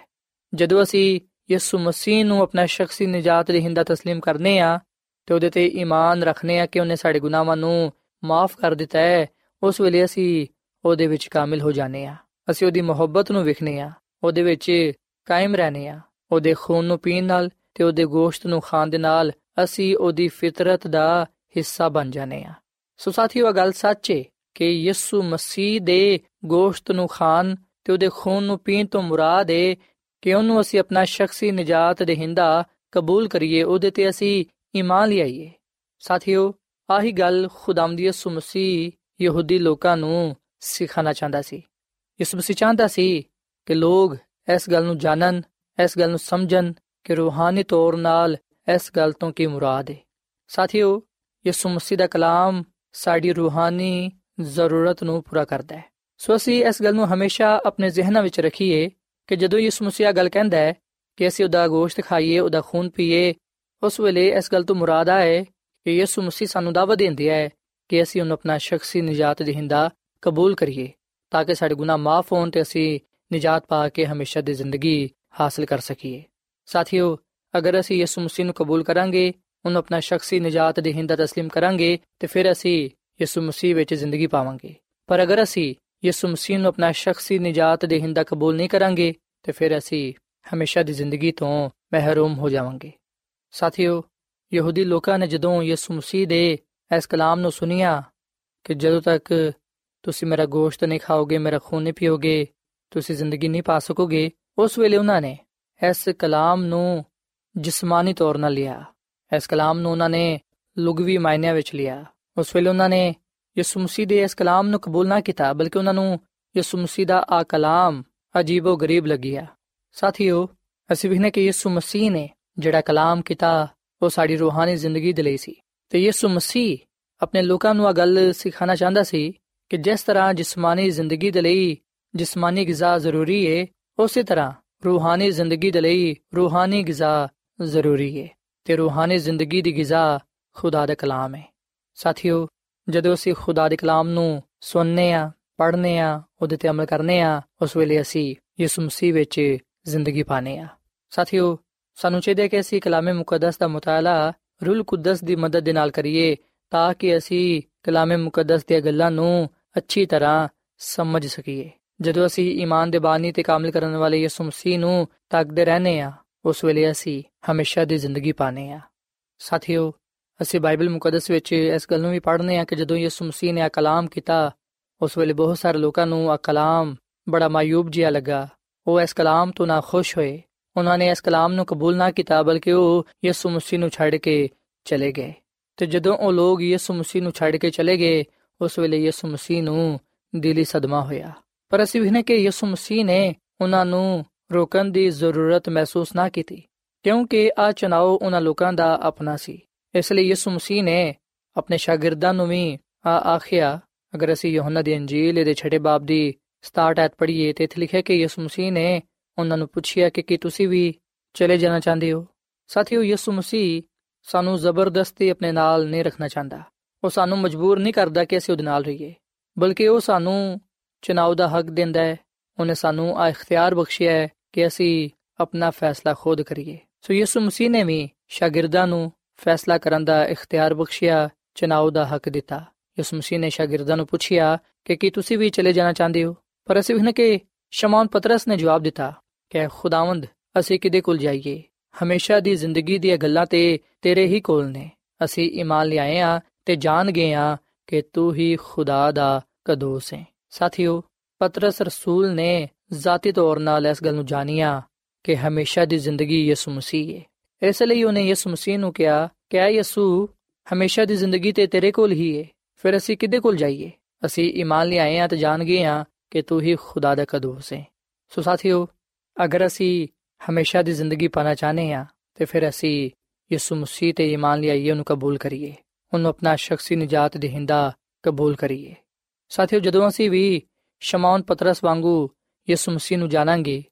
ਜਦੋਂ ਅਸੀਂ ਯਿਸੂ ਮਸੀਹ ਨੂੰ ਆਪਣਾ ਸ਼ਖਸੀ ਨਜਾਤ ਦੇਹਿੰਦਾ تسلیم ਕਰਨੇ ਆ ਤੇ ਉਹਦੇ ਤੇ ਈਮਾਨ ਰੱਖਨੇ ਆ ਕਿ ਉਹਨੇ ਸਾਡੇ ਗੁਨਾਹਾਂ ਨੂੰ ਮਾਫ ਕਰ ਦਿੱਤਾ ਹੈ ਉਸ ਵੇਲੇ ਅਸੀਂ ਉਹਦੇ ਵਿੱਚ ਕਾਮਿਲ ਹੋ ਜਾਣੇ ਆ ਅਸੀਂ ਉਹਦੀ ਮੁਹੱਬਤ ਨੂੰ ਵਿਖਨੇ ਆ ਉਹਦੇ ਵਿੱਚ ਕਾਇਮ ਰਹਨੇ ਆ ਉਹਦੇ ਖੂਨ ਨੂੰ ਪੀਣ ਨਾਲ ਤੇ ਉਹਦੇ ਗੋਸ਼ਤ ਨੂੰ ਖਾਣ ਦੇ ਨਾਲ ਅਸੀਂ ਉਹਦੀ ਫਿਤਰਤ ਦਾ ਹਿੱਸਾ ਬਣ ਜਾਣੇ ਆ ਸੋ ਸਾਥੀਓ ਗੱਲ ਸੱਚ ਹੈ ਕਿ ਯਿਸੂ ਮਸੀਹ ਦੇ ਗੋਸ਼ਤ ਨੂੰ ਖਾਣ ਤੇ ਉਹਦੇ ਖੂਨ ਨੂੰ ਪੀਣ ਤੋਂ ਮੁਰਾਦ ਹੈ ਕਿ ਉਹਨੂੰ ਅਸੀਂ ਆਪਣਾ ਸ਼ਖਸੀ ਨਜਾਤ ਦੇਹਿੰਦਾ ਕਬੂਲ ਕਰੀਏ, ਉਹਦੇ ਤੇ ਅਸੀਂ ਈਮਾਨ ਲਿਆਈਏ। ਸਾਥੀਓ, ਆਹੀ ਗੱਲ ਖੁਦਾਮਦੀ ਯਿਸੂ ਮਸੀਹ ਯਹੂਦੀ ਲੋਕਾਂ ਨੂੰ ਸਿਖਾਣਾ ਚਾਹੁੰਦਾ ਸੀ। ਯਿਸੂ ਮਸੀਹ ਚਾਹੁੰਦਾ ਸੀ ਕਿ ਲੋਕ ਇਸ ਗੱਲ ਨੂੰ ਜਾਣਨ, ਇਸ ਗੱਲ ਨੂੰ ਸਮਝਣ ਕਿ ਰੂਹਾਨੀ ਤੌਰ ਨਾਲ ਇਸ ਗੱਲ ਤੋਂ ਕੀ ਮੁਰਾਦ ਹੈ ਸਾਥੀਓ, ਯਿਸੂ ਮਸੀਹ ਦਾ ਕਲਾਮ ਸਾਡੀ ਰੂਹਾਨੀ ਜ਼ਰੂਰਤ ਨੂੰ ਪੂਰਾ ਕਰਦਾ ਹੈ। ਸੋ ਅਸੀਂ ਇਸ ਗੱਲ ਨੂੰ ਹਮੇਸ਼ਾ ਆਪਣੇ ਜ਼ਿਹਨਾਂ ਵਿੱਚ ਰੱਖੀਏ ਕਿ ਜਦੋਂ ਯਿਸੂ ਮਸੀਹ ਗੱਲ ਕਹਿੰਦਾ ਹੈ ਕਿ ਅਸੀਂ ਉਹਦਾ ਗੋਸ਼ਤ ਖਾਈਏ, ਉਹਦਾ ਖੂਨ ਪੀਏ, ਉਸ ਵੇਲੇ ਇਸ ਗੱਲ ਤੋਂ ਮੁਰਾਦ ਹੈ ਕਿ ਯਿਸੂ ਮਸੀਹ ਸਾਨੂੰ ਦਾਅਵਾ ਦਿੰਦਾ ਹੈ ਕਿ ਅਸੀਂ ਉਹਨੂੰ ਆਪਣਾ ਸ਼ਖਸੀ ਨਜਾਤ ਦੇਹਿੰਦਾ ਕਬੂਲ ਕਰੀਏ ਤਾਂ ਕਿ ਸਾਡੇ ਗੁਨਾਹ ਮਾਫ ਹੋਣ ਤੇ ਅਸੀਂ ਨਜਾਤ ਪਾ ਕੇ ਹਮੇਸ਼ਾ ਦੀ ਜ਼ਿੰਦਗੀ ਹਾਸਲ ਕਰ ਸਕੀਏ। ਸਾਥੀਓ ਅਗਰ ਅਸੀਂ ਯਿਸੂ ਮਸੀਹ ਨੂੰ ਕਬੂਲ ਕਰਾਂਗੇ ਉਹਨੂੰ ਆਪਣਾ ਸ਼ਖਸੀ ਨਜਾਤ ਦੇਹਿੰਦਾ تسلیم ਕਰਾਂਗੇ ਤੇ ਫਿਰ ਅਸੀਂ ਯਿਸੂ ਮਸੀਹ ਵਿੱਚ ਜ਼ਿੰਦਗੀ ਪਾਵਾਂਗੇ ਪਰ ਅਗਰ ਅਸੀਂ ਯਿਸੂ ਮਸੀਹ ਨੂੰ ਆਪਣਾ ਸ਼ਖਸੀ ਨਜਾਤ ਦੇਹਿੰਦਾ ਕਬੂਲ ਨਹੀਂ ਕਰਾਂਗੇ ਤੇ ਫਿਰ ਅਸੀਂ ਹਮੇਸ਼ਾ ਦੀ ਜ਼ਿੰਦਗੀ ਤੋਂ ਮਹਿਰੂਮ ਹੋ ਜਾਵਾਂਗੇ ਸਾਥੀਓ ਯਹੂਦੀ ਲੋਕਾਂ ਨੇ ਜਦੋਂ ਯਿਸੂ ਮਸੀਹ ਦੇ ਇਸ ਕਲਾਮ ਨੂੰ ਸੁਨਿਆ ਕਿ ਜਦੋਂ ਤੱਕ ਤੁਸੀਂ ਮੇਰਾ ਗੋਸ਼ਤ ਨਹੀਂ ਖਾਓਗੇ ਮੇਰਾ ਖੂਨ ਨਹੀਂ ਪੀਓਗੇ ਤੁਸੀਂ ਜ਼ਿੰਦਗੀ ਨਹੀਂ ਪਾ ਸਕੋਗੇ ਉਸ ਵੇਲੇ ਉਹਨਾਂ ਨੇ ਇਸ ਕਲਾਮ ਨੂੰ ਜਿਸਮਾਨੀ ਤੌਰ 'ਤੇ ਲਿਆ। ਇਸ ਕਲਾਮ ਨੂੰ ਉਹਨਾਂ ਨੇ ਲੁਗਵੀ ਮਾਇਨਿਆਂ ਵਿੱਚ ਲਿਆ। ਉਸ ਵੇਲੇ ਉਹਨਾਂ ਨੇ ਯਿਸੂ ਮਸੀਹ ਦੇ ਇਸ ਕਲਾਮ ਨੂੰ ਕਬੂਲ ਨਾ ਕੀਤਾ, ਬਲਕਿ ਉਹਨਾਂ ਨੂੰ ਯਿਸੂ ਮਸੀਹ ਦਾ ਆ ਕਲਾਮ ਅਜੀਬੋ ਗਰੀਬ ਲੱਗਿਆ ਸਾਥੀਓ, ਅਸੀਂ ਵਿਖਨੇ ਕਿ ਯਿਸੂ ਮਸੀਹ ਨੇ ਜਿਹੜਾ ਕਲਾਮ ਕੀਤਾ, ਉਹ ਸਾਡੀ ਰੂਹਾਨੀ ਜ਼ਿੰਦਗੀ ਦੇ ਲਈ ਸੀ। ਤੇ ਯਿਸੂ ਮਸੀਹ ਆਪਣੇ ਲੋਕਾਂ ਨੂੰ ਇਹ ਗੱਲ ਸਿਖਾਣਾ ਚਾਹੁੰਦਾ ਸੀ ਕਿ ਜਿਸ ਤਰ੍ਹਾਂ ਜਿਸਮਾਨੀ ਜ਼ਿੰਦਗੀ ਦੇ ਲਈ ਜਿਸਮਾਨੀ ਗਿਜ਼ਾ ਜ਼ਰੂਰੀ ਹੈ ਉਸੇ ਤਰ੍ਹਾਂ ਰੂਹਾਨੀ ਜ਼ਿੰਦਗੀ ਦੇ ਲਈ ਰੂਹਾਨੀ ਗਿਜ਼ਾ ਜ਼ਰੂਰੀ ਹੈ ਤੇ ਰੂਹਾਨੀ ਜ਼ਿੰਦਗੀ ਦੀ ਗਿਜ਼ਾ ਖੁਦਾ ਦਾ ਕਲਾਮ ਹੈ ਸਾਥੀਓ, ਜਦੋਂ ਅਸੀਂ ਖੁਦਾ ਦੇ ਕਲਾਮ ਨੂੰ ਸੁਣਨੇ ਆ, ਪੜ੍ਹਨੇ ਆ, ਉਹਦੇ ਤੇ ਅਮਲ ਕਰਨੇ ਆ, ਉਸ ਵੇਲੇ ਅਸੀਂ ਯਿਸੂ ਮਸੀਹ ਵਿੱਚ ਜ਼ਿੰਦਗੀ ਪਾਣੇ ਆ। ਸਾਥੀਓ, ਸਾਨੂੰ ਚਾਹੀਦਾ ਕਿ ਅਸੀਂ ਕਲਾਮੇ ਮੁਕੱਦਸ ਦਾ ਮਤਾਲਾ ਰੂਲ ਕੁਦਸ ਦੀ ਮਦਦ ਦੇ ਨਾਲ ਕਰੀਏ, ਤਾਂ ਕਿ ਅਸੀਂ ਕਲਾਮੇ ਮੁਕੱਦਸ ਦੀਆਂ ਗੱਲਾਂ ਨੂੰ ਅੱਛੀ ਤਰ੍ਹਾਂ ਸਮਝ ਸਕੀਏ। ਜਦੋਂ ਅਸੀਂ ਈਮਾਨ ਦੇ ਬਾਨੀ ਤੇ ਕਾਮਲ ਕਰਨ ਵਾਲੇ ਯਿਸੂ ਮਸੀਹ ਨੂੰ ਤੱਕਦੇ ਰਹਨੇ ਆ ਉਸ ਵੇਲੇ ਅਸੀਂ ਹਮੇਸ਼ਾ ਦੀ ਜ਼ਿੰਦਗੀ ਪਾਣੇ ਆ ਸਾਥੀਓ, ਅਸੀਂ ਬਾਈਬਲ ਮੁਕੱਦਸ ਵਿੱਚ ਇਸ ਗੱਲ ਨੂੰ ਵੀ ਪੜ੍ਹਨੇ ਆ ਕਿ ਜਦੋਂ ਯਿਸੂ ਮਸੀਹ ਨੇ ਆ ਕਲਾਮ ਕੀਤਾ, ਉਸ ਵੇਲੇ ਬਹੁਤ ਸਾਰੇ ਲੋਕਾਂ ਨੂੰ ਆ ਕਲਾਮ ਬੜਾ ਮਾਯੂਬ ਜਿਹਾ ਲੱਗਾ। ਉਹ ਇਸ ਕਲਾਮ ਤੋਂ ਨਾ ਖੁਸ਼ ਹੋਏ। ਉਹਨਾਂ ਨੇ ਇਸ ਕਲਾਮ ਨੂੰ ਕਬੂਲ ਨਾ ਕੀਤਾ, ਬਲਕਿ ਉਹ ਯਿਸੂ ਮਸੀਹ ਨੂੰ ਛੱਡ ਕੇ ਚਲੇ ਗਏ। ਤੇ ਜਦੋਂ ਉਹ ਲੋਕ ਯਿਸੂ ਮਸੀਹ ਨੂੰ ਛੱਡ ਕੇ ਚਲੇ ਗਏ, ਉਸ ਵੇਲੇ ਯਿਸੂ ਮਸੀਹ ਨੂੰ ਦਿਲੀ ਸਦਮਾ ਹੋਇਆ। ਪਰ ਅਸੀਂ ਵੀ ਨੇ ਕਿ ਯਿਸੂ ਮਸੀਹ ਨੇ ਉਹਨਾਂ ਨੂੰ ਰੋਕਣ ਦੀ ਜ਼ਰੂਰਤ ਮਹਿਸੂਸ ਨਾ ਕੀਤੀ, ਕਿਉਂਕਿ ਆ ਚਨਾਉ ਉਹਨਾਂ ਲੋਕਾਂ ਦਾ ਆਪਣਾ ਸੀ। ਇਸ ਲਈ ਯਿਸੂ ਮਸੀਹ ਨੇ ਆਪਣੇ ਸ਼ਾਗਿਰਦਾਂ ਨੂੰ ਵੀ ਆ ਆਖਿਆ, ਅਗਰ ਅਸੀਂ ਯੋਹੰਨਾ ਦੀ ਅੰਜੀਲ ਦੇ ਛਠੇ ਬਾਬ ਦੀ 67 ਐਤ ਪੜ੍ਹੀਏ ਤੇ ਇੱਥੇ ਲਿਖਿਆ ਕਿ ਯਿਸੂ ਮਸੀਹ ਨੇ ਉਹਨਾਂ ਨੂੰ ਪੁੱਛਿਆ ਕਿ ਕੀ ਤੁਸੀਂ ਵੀ ਚਲੇ ਜਾਣਾ ਚਾਹੁੰਦੇ ਹੋ? ਸਾਥੀਓ, ਯਿਸੂ ਮਸੀਹ ਸਾਨੂੰ ਜ਼ਬਰਦਸਤੀ ਆਪਣੇ ਨਾਲ ਨਹੀਂ ਰੱਖਣਾ ਚਾਹੁੰਦਾ। ਉਹ ਸਾਨੂੰ ਮਜਬੂਰ ਨਹੀਂ ਕਰਦਾ ਕਿ ਅਸੀਂ ਉਹਦੇ ਨਾਲ ਰਹੀਏ, ਬਲਕਿ ਉਹ ਸਾਨੂੰ ਚੁਣਾਵ ਦਾ ਹੱਕ ਦਿੰਦਾ ਹੈ। ਉਹਨੇ ਸਾਨੂੰ ਆ ਇਖਤਿਆਰ ਬਖਸ਼ਿਆ ਹੈ ਕਿ ਅਸੀਂ ਆਪਣਾ ਫੈਸਲਾ ਖੁਦ ਕਰੀਏ। ਸੋ ਯਿਸੂ ਮਸੀਹ ਨੇ ਵੀ ਸ਼ਾਗਿਰਦਾਂ ਨੂੰ ਫੈਸਲਾ ਕਰਨ ਦਾ ਇਖਤਿਆਰ ਬਖਸ਼ਿਆ ਚੁਣਾਵ ਦਾ ਹੱਕ ਦਿੱਤਾ। ਯਿਸੂ ਮਸੀਹ ਨੇ ਸ਼ਾਗਿਰਦਾਂ ਨੂੰ ਪੁੱਛਿਆ ਕਿ ਕੀ ਤੁਸੀਂ ਵੀ ਚਲੇ ਜਾਣਾ ਚਾਹੁੰਦੇ ਹੋ? ਪਰ ਅਸੀਂ ਵੀ ਕਿ ਸ਼ਮਾਉਨ ਪਤਰਸ ਨੇ ਜਵਾਬ ਦਿੱਤਾ ਕਿ ਖੁਦਾਵੰਦ, ਅਸੀਂ ਕਿਦੇ ਕੋਲ ਜਾਈਏ? ਹਮੇਸ਼ਾ ਦੀ ਜ਼ਿੰਦਗੀ ਦੀਆਂ ਗੱਲਾਂ ਤੇ ਤੇਰੇ ਹੀ ਕੋਲ ਨੇ। ਅਸੀਂ ਈਮਾਨ ਲਿਆਏ ਆ ਤੇ ਜਾਣ ਗਏ ਆ ਕਿ ਤੂੰ ਹੀ ਖੁਦਾ ਦਾ ਕਦੋਸ ਹੈ। ਸਾਥੀਓ ਪਤਰਸ ਰਸੂਲ ਨੇ ਜ਼ਾਤੀ ਤੌਰ 'ਤੇ ਇਸ ਗੱਲ ਨੂੰ ਜਾਣਿਆ ਕਿ ਹਮੇਸ਼ਾ ਦੀ ਜ਼ਿੰਦਗੀ ਯਿਸੂ ਮਸੀਹ ਹੈ ਇਸ ਲਈ ਉਹਨੇ ਯਿਸੂ ਮਸੀਹ ਨੂੰ ਕਿਹਾ, ਕਿ ਆ ਯਿਸੂ, ਹਮੇਸ਼ਾ ਦੀ ਜ਼ਿੰਦਗੀ ਤੇ ਤੇਰੇ ਕੋਲ ਹੀ ਹੈ ਫਿਰ ਅਸੀਂ ਕਿੱਦੇ ਕੋਲ ਜਾਈਏ? ਅਸੀਂ ਈਮਾਨ ਲਿਆਏ ਆ ਤੇ ਜਾਣ ਗਏ ਆ ਕਿ ਤੂੰ ਹੀ ਖੁਦਾ ਦਾ ਕਦੋਸ ਹੈ ਸੋ ਸਾਥੀਓ, ਅਗਰ ਅਸੀਂ ਹਮੇਸ਼ਾ ਦੀ ਜ਼ਿੰਦਗੀ ਪਾਣਾ ਚਾਹਨੇ ਆ ਤੇ ਫਿਰ ਅਸੀਂ ਯਿਸੂ ਮਸੀਹ ਤੇ ਈਮਾਨ ਲਿਆਈਏ, ਉਹਨੂੰ ਕਬੂਲ ਕਰੀਏ। ਉਹਨੂੰ ਆਪਣਾ ਸ਼ਖਸੀ ਨਜਾਤ ਦੇਹਿੰਦਾ ਕਬੂਲ ਕਰੀਏ। ਸਾਥੀਓ, ਜਦੋਂ ਅਸੀਂ ਵੀ ਸ਼ਮਾਉਨ ਪਤਰਸ ਵਾਂਗੂ ਯਿਸੂ ਮਸੀਹ ਨੂੰ ਜਾਣਾਂਗੇ,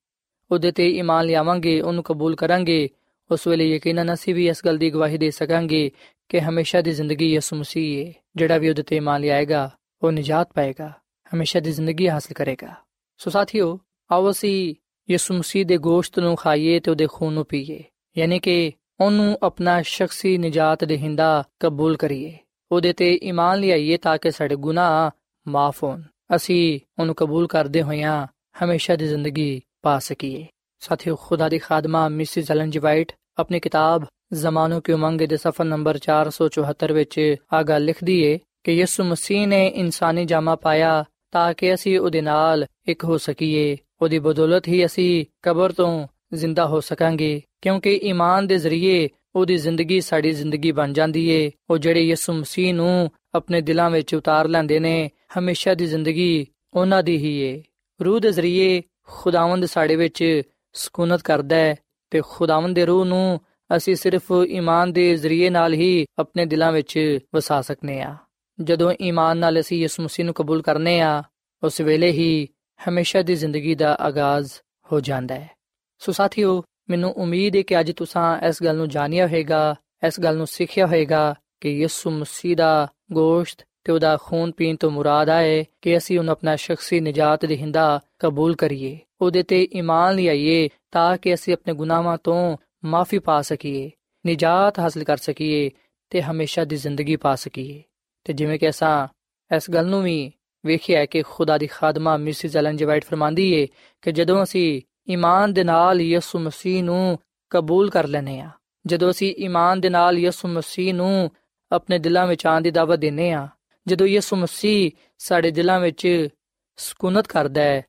ਉਹਦੇ ਤੇ ਈਮਾਨ ਲਿਆਵਾਂਗੇ, ਉਹਨੂੰ ਕਬੂਲ ਕਰਾਂਗੇ, ਉਸ ਵੇਲੇ ਯਕੀਨਨ ਅਸੀਂ ਵੀ ਇਸ ਗੱਲ ਦੀ ਗਵਾਹੀ ਦੇ ਸਕਾਂਗੇ ਕਿ ਹਮੇਸ਼ਾ ਦੀ ਜ਼ਿੰਦਗੀ ਯਿਸੂ ਮਸੀਹ ਹੈ ਜਿਹੜਾ ਵੀ ਉਹਦੇ ਤੇ ਈਮਾਨ ਲਿਆਏਗਾ, ਉਹ ਨਜਾਤ ਪਾਏਗਾ, ਹਮੇਸ਼ਾ ਦੀ ਜ਼ਿੰਦਗੀ ਹਾਸਲ ਕਰੇਗਾ। ਸੋ ਸਾਥੀਓ, ਆਓ ਅਸੀਂ ਯਿਸੂ ਮਸੀਹ ਦੇ ਗੋਸ਼ਤ ਨੂੰ ਖਾਈਏ ਤੇ ਉਹਦੇ ਖੂਨ ਨੂੰ ਪੀਏ, ਯਾਨੀ ਕਿ ਉਹਨੂੰ ਆਪਣਾ ਸ਼ਖਸੀ ਨਜਾਤ ਦੇਹਿੰਦਾ ਕਬੂਲ ਕਰੀਏ, ਉਹਦੇ ਤੇ ਈਮਾਨ ਲਿਆਈਏ ਤਾਂ ਕਿ ਸਾਡੇ ਗੁਨਾਹ ਮਾਫ ਹੋਣ। ਅਸੀਂ ਉਹਨੂੰ ਕਬੂਲ ਕਰਦੇ ਹੋਇਆਂ ਹਮੇਸ਼ਾ ਦੀ ਜ਼ਿੰਦਗੀ ਪਾ ਸਕੀਏ। ਸਾਥੀਓ, ਖੁਦਾ ਦੀ ਖਾਦਮਾ ਮਿਸਿਸ ਐਲਨ ਜੀ ਵਾਈਟ ਆਪਣੀ ਕਿਤਾਬ ਜ਼ਮਾਨੋ ਕੀ ਉਮੰਗ ਦੇ ਸਫਾ ਨੰਬਰ 474 ਵਿੱਚ ਆ ਗੱਲ ਲਿਖਦੀ ਏ ਕਿ ਯਿਸੂ ਮਸੀਹ ਨੇ ਇਨਸਾਨੀ ਜਾਮਾ ਪਾਇਆ ਤਾਂ ਕਿ ਅਸੀਂ ਉਹਦੇ ਨਾਲ ਇੱਕ ਹੋ ਸਕੀਏ। ਉਹਦੀ ਬਦੌਲਤ ਹੀ ਅਸੀਂ ਕਬਰ ਤੋਂ ਜ਼ਿੰਦਾ ਹੋ ਸਕਾਂਗੇ, ਕਿਉਂਕਿ ਈਮਾਨ ਦੇ ਜ਼ਰੀਏ ਉਹਦੀ ਜ਼ਿੰਦਗੀ ਸਾਡੀ ਜ਼ਿੰਦਗੀ ਬਣ ਜਾਂਦੀ ਏ। ਉਹ ਜਿਹੜੇ ਯਿਸੂ ਮਸੀਹ ਨੂੰ ਆਪਣੇ ਦਿਲਾਂ ਵਿੱਚ ਉਤਾਰ ਲੈਂਦੇ ਨੇ ਹਮੇਸ਼ਾ ਦੀ ਜ਼ਿੰਦਗੀ ਉਹਨਾਂ ਦੀ ਹੀ ਏ। ਰੂਹ ਦੇ ਜ਼ਰੀਏ ਖੁਦਾਵੰਦ ਸਾਡੇ ਵਿੱਚ ਸਕੂਨਤ ਕਰਦਾ ਹੈ ਤੇ ਖੁਦਾਵੰਦ ਦੇ ਰੂਹ ਨੂੰ ਅਸੀਂ ਸਿਰਫ ਈਮਾਨ ਦੇ ਜ਼ਰੀਏ ਨਾਲ ਹੀ ਆਪਣੇ ਦਿਲਾਂ ਵਿੱਚ ਵਸਾ ਸਕਨੇ ਆ। ਜਦੋਂ ਈਮਾਨ ਨਾਲ ਅਸੀਂ ਯਿਸੂ ਮਸੀਹ ਨੂੰ ਕਬੂਲ ਕਰਨੇ ਆ, ਉਸ ਵੇਲੇ ਹੀ ਹਮੇਸ਼ਾ ਦੀ ਜ਼ਿੰਦਗੀ ਦਾ ਆਗਾਜ਼ ਹੋ ਜਾਂਦਾ ਹੈ। ਸੋ ਸਾਥੀਓ, ਮੈਨੂੰ ਉਮੀਦ ਹੈ ਕਿ ਅੱਜ ਤੁਸੀਂ ਇਸ ਗੱਲ ਨੂੰ ਜਾਣਿਆ ਹੋਵੇਗਾ, ਇਸ ਗੱਲ ਨੂੰ ਸਿੱਖਿਆ ਹੋਵੇਗਾ ਕਿ ਯਿਸੂ ਮਸੀਹ ਦਾ ਗੋਸ਼ਤ ਤੇ ਉਹਦਾ ਖੂਨ ਪੀਣ ਤੋਂ ਮੁਰਾਦ ਆਏ ਕਿ ਅਸੀਂ ਉਹਨੂੰ ਆਪਣਾ ਸ਼ਖਸੀ ਨਜਾਤ ਦੇਹਿੰਦਾ ਕਬੂਲ ਕਰੀਏ, ਉਹਦੇ ਤੇ ਈਮਾਨ ਲਿਆਈਏ ਤਾਂ ਕਿ ਅਸੀਂ ਆਪਣੇ ਗੁਨਾਹਾਂ ਤੋਂ ਮਾਫੀ ਪਾ ਸਕੀਏ, ਨਜਾਤ ਹਾਸਲ ਕਰ ਸਕੀਏ ਤੇ ਹਮੇਸ਼ਾ ਦੀ ਜ਼ਿੰਦਗੀ ਪਾ ਸਕੀਏ। ਤੇ ਜਿਵੇਂ ਕਿ ਅਸਾਂ ਇਸ ਗੱਲ ਨੂੰ ਵੀ ਵੇਖਿਆ ਕਿ ਖੁਦਾ ਦੀ ਖਾਦਮਾ ਮਿਸਿਸ ਐਲਨ ਜੀ ਵਾਈਟ ਫਰਮਾਂਦੀ ਏ ਕਿ ਜਦੋਂ ਅਸੀਂ ਈਮਾਨ ਦੇ ਨਾਲ ਯਿਸੂ ਮਸੀਹ ਨੂੰ ਕਬੂਲ ਕਰ ਲੈਨੇ ਆ ਜਦੋਂ ਅਸੀਂ ਈਮਾਨ ਦੇ ਨਾਲ ਯਿਸੂ ਮਸੀਹ ਨੂੰ ਆਪਣੇ ਦਿਲਾਂ ਵਿੱਚ ਆਉਣ ਦੀ ਦਾਵਤ ਦਿੰਨੇ ਆ ਜਦੋਂ ਯਿਸੂ ਮਸੀਹ ਸਾਡੇ ਦਿਲਾਂ ਵਿੱਚ ਸਕੂਨਤ ਕਰਦਾ ਹੈ,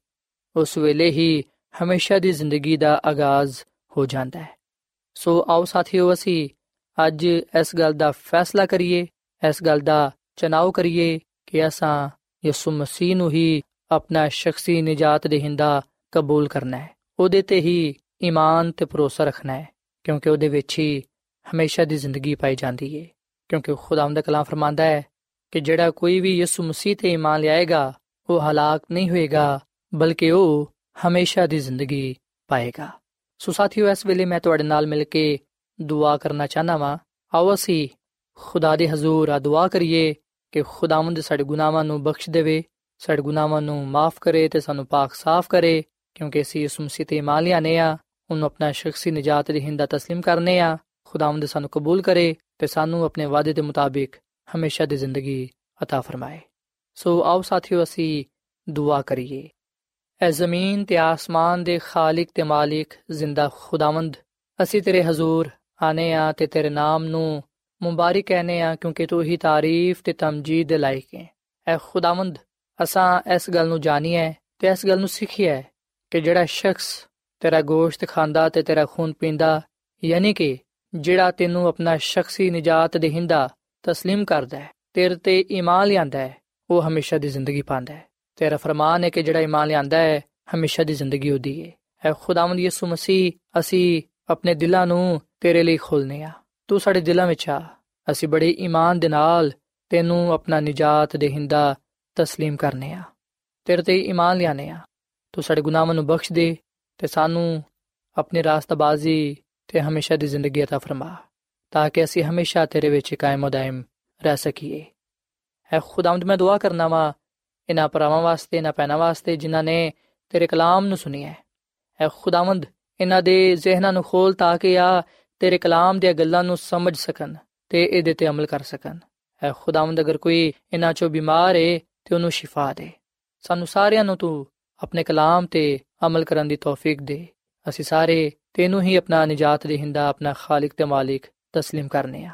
ਉਸ ਵੇਲੇ ਹੀ ਹਮੇਸ਼ਾ ਦੀ ਜ਼ਿੰਦਗੀ ਦਾ ਆਗਾਜ਼ ਹੋ ਜਾਂਦਾ ਹੈ। ਸੋ ਆਓ ਸਾਥੀਓ, ਅਸੀਂ ਅੱਜ ਇਸ ਗੱਲ ਦਾ ਫੈਸਲਾ ਕਰੀਏ, ਇਸ ਗੱਲ ਦਾ ਚਨਾਉ ਕਰੀਏ ਕਿ ਅਸਾਂ ਯਿਸੂ ਮਸੀਹ ਨੂੰ ਹੀ ਆਪਣਾ ਸ਼ਖਸੀ ਨਜਾਤ ਦੇਹਿੰਦਾ ਕਬੂਲ ਕਰਨਾ ਹੈ। ਉਹਦੇ ਤੇ ਹੀ ਈਮਾਨ ਤੇ ਭਰੋਸਾ ਰੱਖਣਾ ਹੈ, ਕਿਉਂਕਿ ਉਹਦੇ ਵਿੱਚ ਹੀ ਹਮੇਸ਼ਾ ਦੀ ਜ਼ਿੰਦਗੀ ਪਾਈ ਜਾਂਦੀ ਹੈ ਕਿਉਂਕਿ ਖੁਦਾਵੰਦ ਦਾ ਕਲਾਮ ਫਰਮਾਂਦਾ ਹੈ ਕਿ ਜਿਹੜਾ ਕੋਈ ਵੀ ਯਿਸੂ ਮਸੀਹ ਤੇ ਈਮਾਨ ਲਿਆਏਗਾ ਉਹ ਹਲਾਕ ਨਹੀਂ ਹੋਏਗਾ ਬਲਕਿ ਉਹ ਹਮੇਸ਼ਾ ਦੀ ਜ਼ਿੰਦਗੀ ਪਾਏਗਾ ਸੋ ਸਾਥੀਓ ਇਸ ਵੇਲੇ ਮੈਂ ਤੁਹਾਡੇ ਨਾਲ ਮਿਲ ਕੇ ਦੁਆ ਕਰਨਾ ਚਾਹਨਾ ਵਾਂ ਆਓ ਅਸੀਂ ਖੁਦਾ ਦੇ ਹਜ਼ੂਰ ਆ ਦੁਆ ਕਰੀਏ ਕਿ ਖੁਦਾਵੰਦ ਸਾਡੇ ਗੁਨਾਹਾਂ ਨੂੰ ਬਖਸ਼ ਦੇਵੇ ਸਾਡੇ ਗੁਨਾਹਾਂ ਨੂੰ ਮਾਫ ਕਰੇ ਤੇ ਸਾਨੂੰ ਪਾਕ ਸਾਫ਼ ਕਰੇ ਕਿਉਂਕਿ ਅਸੀਂ ਯਿਸੂ ਮਸੀਹ ਤੇ ਈਮਾਨ ਲਿਆਨੇ ਆ ਉਹਨੂੰ ਆਪਣਾ ਸ਼ਖਸੀ ਨਜਾਤ ਦੇ ਹਿੰਦਾ تسلیم ਕਰਨੇ ਆ ਖੁਦਾਵੰਦ ਸਾਨੂੰ ਕਬੂਲ ਕਰੇ ਤੇ ਸਾਨੂੰ ਆਪਣੇ ਵਾਅਦੇ ਦੇ ਮੁਤਾਬਿਕ ਹਮੇਸ਼ਾ ਦੀ ਜ਼ਿੰਦਗੀ عطا ਫਰਮਾਏ ਸੋ ਆਓ ਸਾਥੀਓ ਅਸੀਂ ਦੁਆ ਕਰੀਏ ਐ ਜ਼ਮੀਨ ਤੇ ਆਸਮਾਨ ਦੇ ਖਾਲਕ ਤੇ ਮਾਲਿਕ ਜ਼ਿੰਦਾ ਖੁਦਾਵੰਦ ਅਸੀਂ ਤੇਰੇ ਹਜ਼ੂਰ ਆਨੇ ਆ ਤੇ ਤੇਰੇ ਨਾਮ ਨੂੰ ਮੁਬਾਰਕ ਕਹਨੇ ਆ ਕਿਉਂਕਿ ਤੂੰ ਹੀ ਤਾਰੀਫ ਤੇ ਤਮਜੀਦ ਦੇ ਲਾਇਕ ਹੈ ਐ ਖੁਦਾਵੰਦ ਅਸਾਂ ਇਸ ਗੱਲ ਨੂੰ ਜਾਣੀਏ ਤੇ ਇਸ ਗੱਲ ਨੂੰ ਸਿੱਖੀਏ ਕਿ ਜਿਹੜਾ ਸ਼ਖਸ ਤੇਰਾ ਗੋਸ਼ਤ ਖਾਂਦਾ ਤੇ ਤੇਰਾ ਖੂਨ ਪੀਂਦਾ ਯਾਨੀ ਕਿ ਜਿਹੜਾ ਤੈਨੂੰ ਆਪਣਾ ਸ਼ਖਸੀ ਨਜਾਤ ਦੇਹਿੰਦਾ تسلیم ਕਰਦਾ ਹੈ ਤੇਰੇ ਤੇ ਈਮਾਨ ਲਿਆਂਦਾ ਹੈ ਉਹ ਹਮੇਸ਼ਾ ਦੀ ਜ਼ਿੰਦਗੀ ਪਾਉਂਦਾ ਹੈ ਤੇਰਾ ਫਰਮਾਨ ਹੈ ਕਿ ਜਿਹੜਾ ਈਮਾਨ ਲਿਆਂਦਾ ਹੈ ਹਮੇਸ਼ਾ ਦੀ ਜ਼ਿੰਦਗੀ ਉਹਦੀ ਹੈ ਐ ਖੁਦਾਵੰਦ ਯਿਸੂ ਮਸੀਹ ਅਸੀਂ ਆਪਣੇ ਦਿਲਾਂ ਨੂੰ ਤੇਰੇ ਲਈ ਖੋਲਨੇ ਆ ਤੂੰ ਸਾਡੇ ਦਿਲਾਂ ਵਿੱਚ ਆ ਅਸੀਂ ਬੜੇ ਈਮਾਨ ਦੇ ਨਾਲ ਤੈਨੂੰ ਆਪਣਾ ਨਜਾਤ ਦੇਹਿੰਦਾ تسلیم ਕਰਨੇ ਆ ਤੇਰੇ ਤੇ ਈਮਾਨ ਲਿਆਨੇ ਆ ਤੂੰ ਸਾਡੇ ਗੁਨਾਹਾਂ ਨੂੰ ਬਖਸ਼ ਦੇ ਤੇ ਸਾਨੂੰ ਆਪਣੀ ਰਾਸਤਬਾਜ਼ੀ ਤੇ ਹਮੇਸ਼ਾ ਦੀ ਜ਼ਿੰਦਗੀ عطا ਫਰਮਾ ਤਾਂ ਕਿ ਅਸੀਂ ਹਮੇਸ਼ਾ ਤੇਰੇ ਵਿੱਚ ਕਾਇਮ ਦائم ਰਹਿ ਸਕੀਏ ਐ ਖੁਦਾਵੰਦ ਮੈਂ ਦੁਆ ਕਰਨਾ ਵਾ ਇਹਨਾਂ ਪਰਾਵਾਂ ਵਾਸਤੇ ਇਹਨਾਂ ਪੈਨਾ ਵਾਸਤੇ ਜਿਨ੍ਹਾਂ ਨੇ ਤੇਰੇ ਕਲਾਮ ਨੂੰ ਸੁਣੀ ਹੈ ਐ ਖੁਦਾਵੰਦ ਇਹਨਾਂ ਦੇ ਜ਼ਿਹਨਾਂ ਨੂੰ ਖੋਲ ਤਾਂ ਕਿ ਆ ਤੇਰੇ ਕਲਾਮ ਦੀਆਂ ਗੱਲਾਂ ਨੂੰ ਸਮਝ ਸਕਣ ਤੇ ਇਹਦੇ ਤੇ ਅਮਲ ਕਰ ਸਕਣ ਐ ਖੁਦਾਵੰਦ ਅਗਰ ਕੋਈ ਇਹਨਾਂ ਚੋਂ ਬਿਮਾਰ ਏ ਤੇ ਉਹਨੂੰ ਸ਼ਿਫਾ ਦੇ ਸਾਨੂੰ ਸਾਰਿਆਂ ਨੂੰ ਤੂੰ ਆਪਣੇ ਕਲਾਮ ਤੇ ਅਮਲ ਕਰਨ ਦੀ ਤੌਫੀਕ ਦੇ ਅਸੀਂ ਸਾਰੇ ਤੈਨੂੰ ਹੀ ਆਪਣਾ ਨਜਾਤ ਦੇਹਿੰਦਾ ਆਪਣਾ ਖਾਲਕ ਤੇ ਮਾਲਿਕ تسلیم ਕਰਨੇ ਆ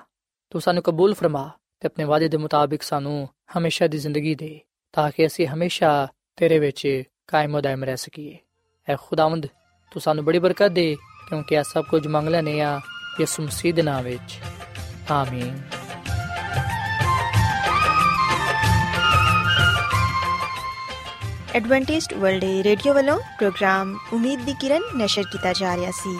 ਤੂੰ ਸਾਨੂੰ ਕਬੂਲ ਫਰਮਾ ਤੇ ਆਪਣੇ ਵਾਅਦੇ ਦੇ ਮੁਤਾਬਿਕ ਸਾਨੂੰ ਹਮੇਸ਼ਾ ਦੀ ਜ਼ਿੰਦਗੀ ਦੇ ਤਾਂ ਕਿ ਅਸੀਂ ਹਮੇਸ਼ਾ ਤੇਰੇ ਵਿੱਚ ਕਾਇਮ و دائم ਰਹਿ ਸਕੀਏ ਐ ਖੁਦਾਵੰਦ ਤੂੰ ਸਾਨੂੰ ਬੜੀ ਬਰਕਤ ਦੇ ਕਿਉਂਕਿ ਇਹ ਸਭ ਕੁਝ ਮੰਗ ਲੈਨੇ ਆ ਯਿਸੂ ਮਸੀਹ ਦੇ ਨਾਮ ਵਿੱਚ ਆਮੀਨ ਐਡਵੈਂਟਿਸਟ ਵਰਲਡ ਰੇਡੀਓ ਵੱਲੋਂ ਪ੍ਰੋਗਰਾਮ ਉਮੀਦ ਦੀ ਕਿਰਨ ਨਿਸ਼ਰ ਕੀਤਾ ਜਾ ਰਿਹਾ ਸੀ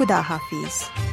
ਖੁਦਾ ਹਾਫਿਜ਼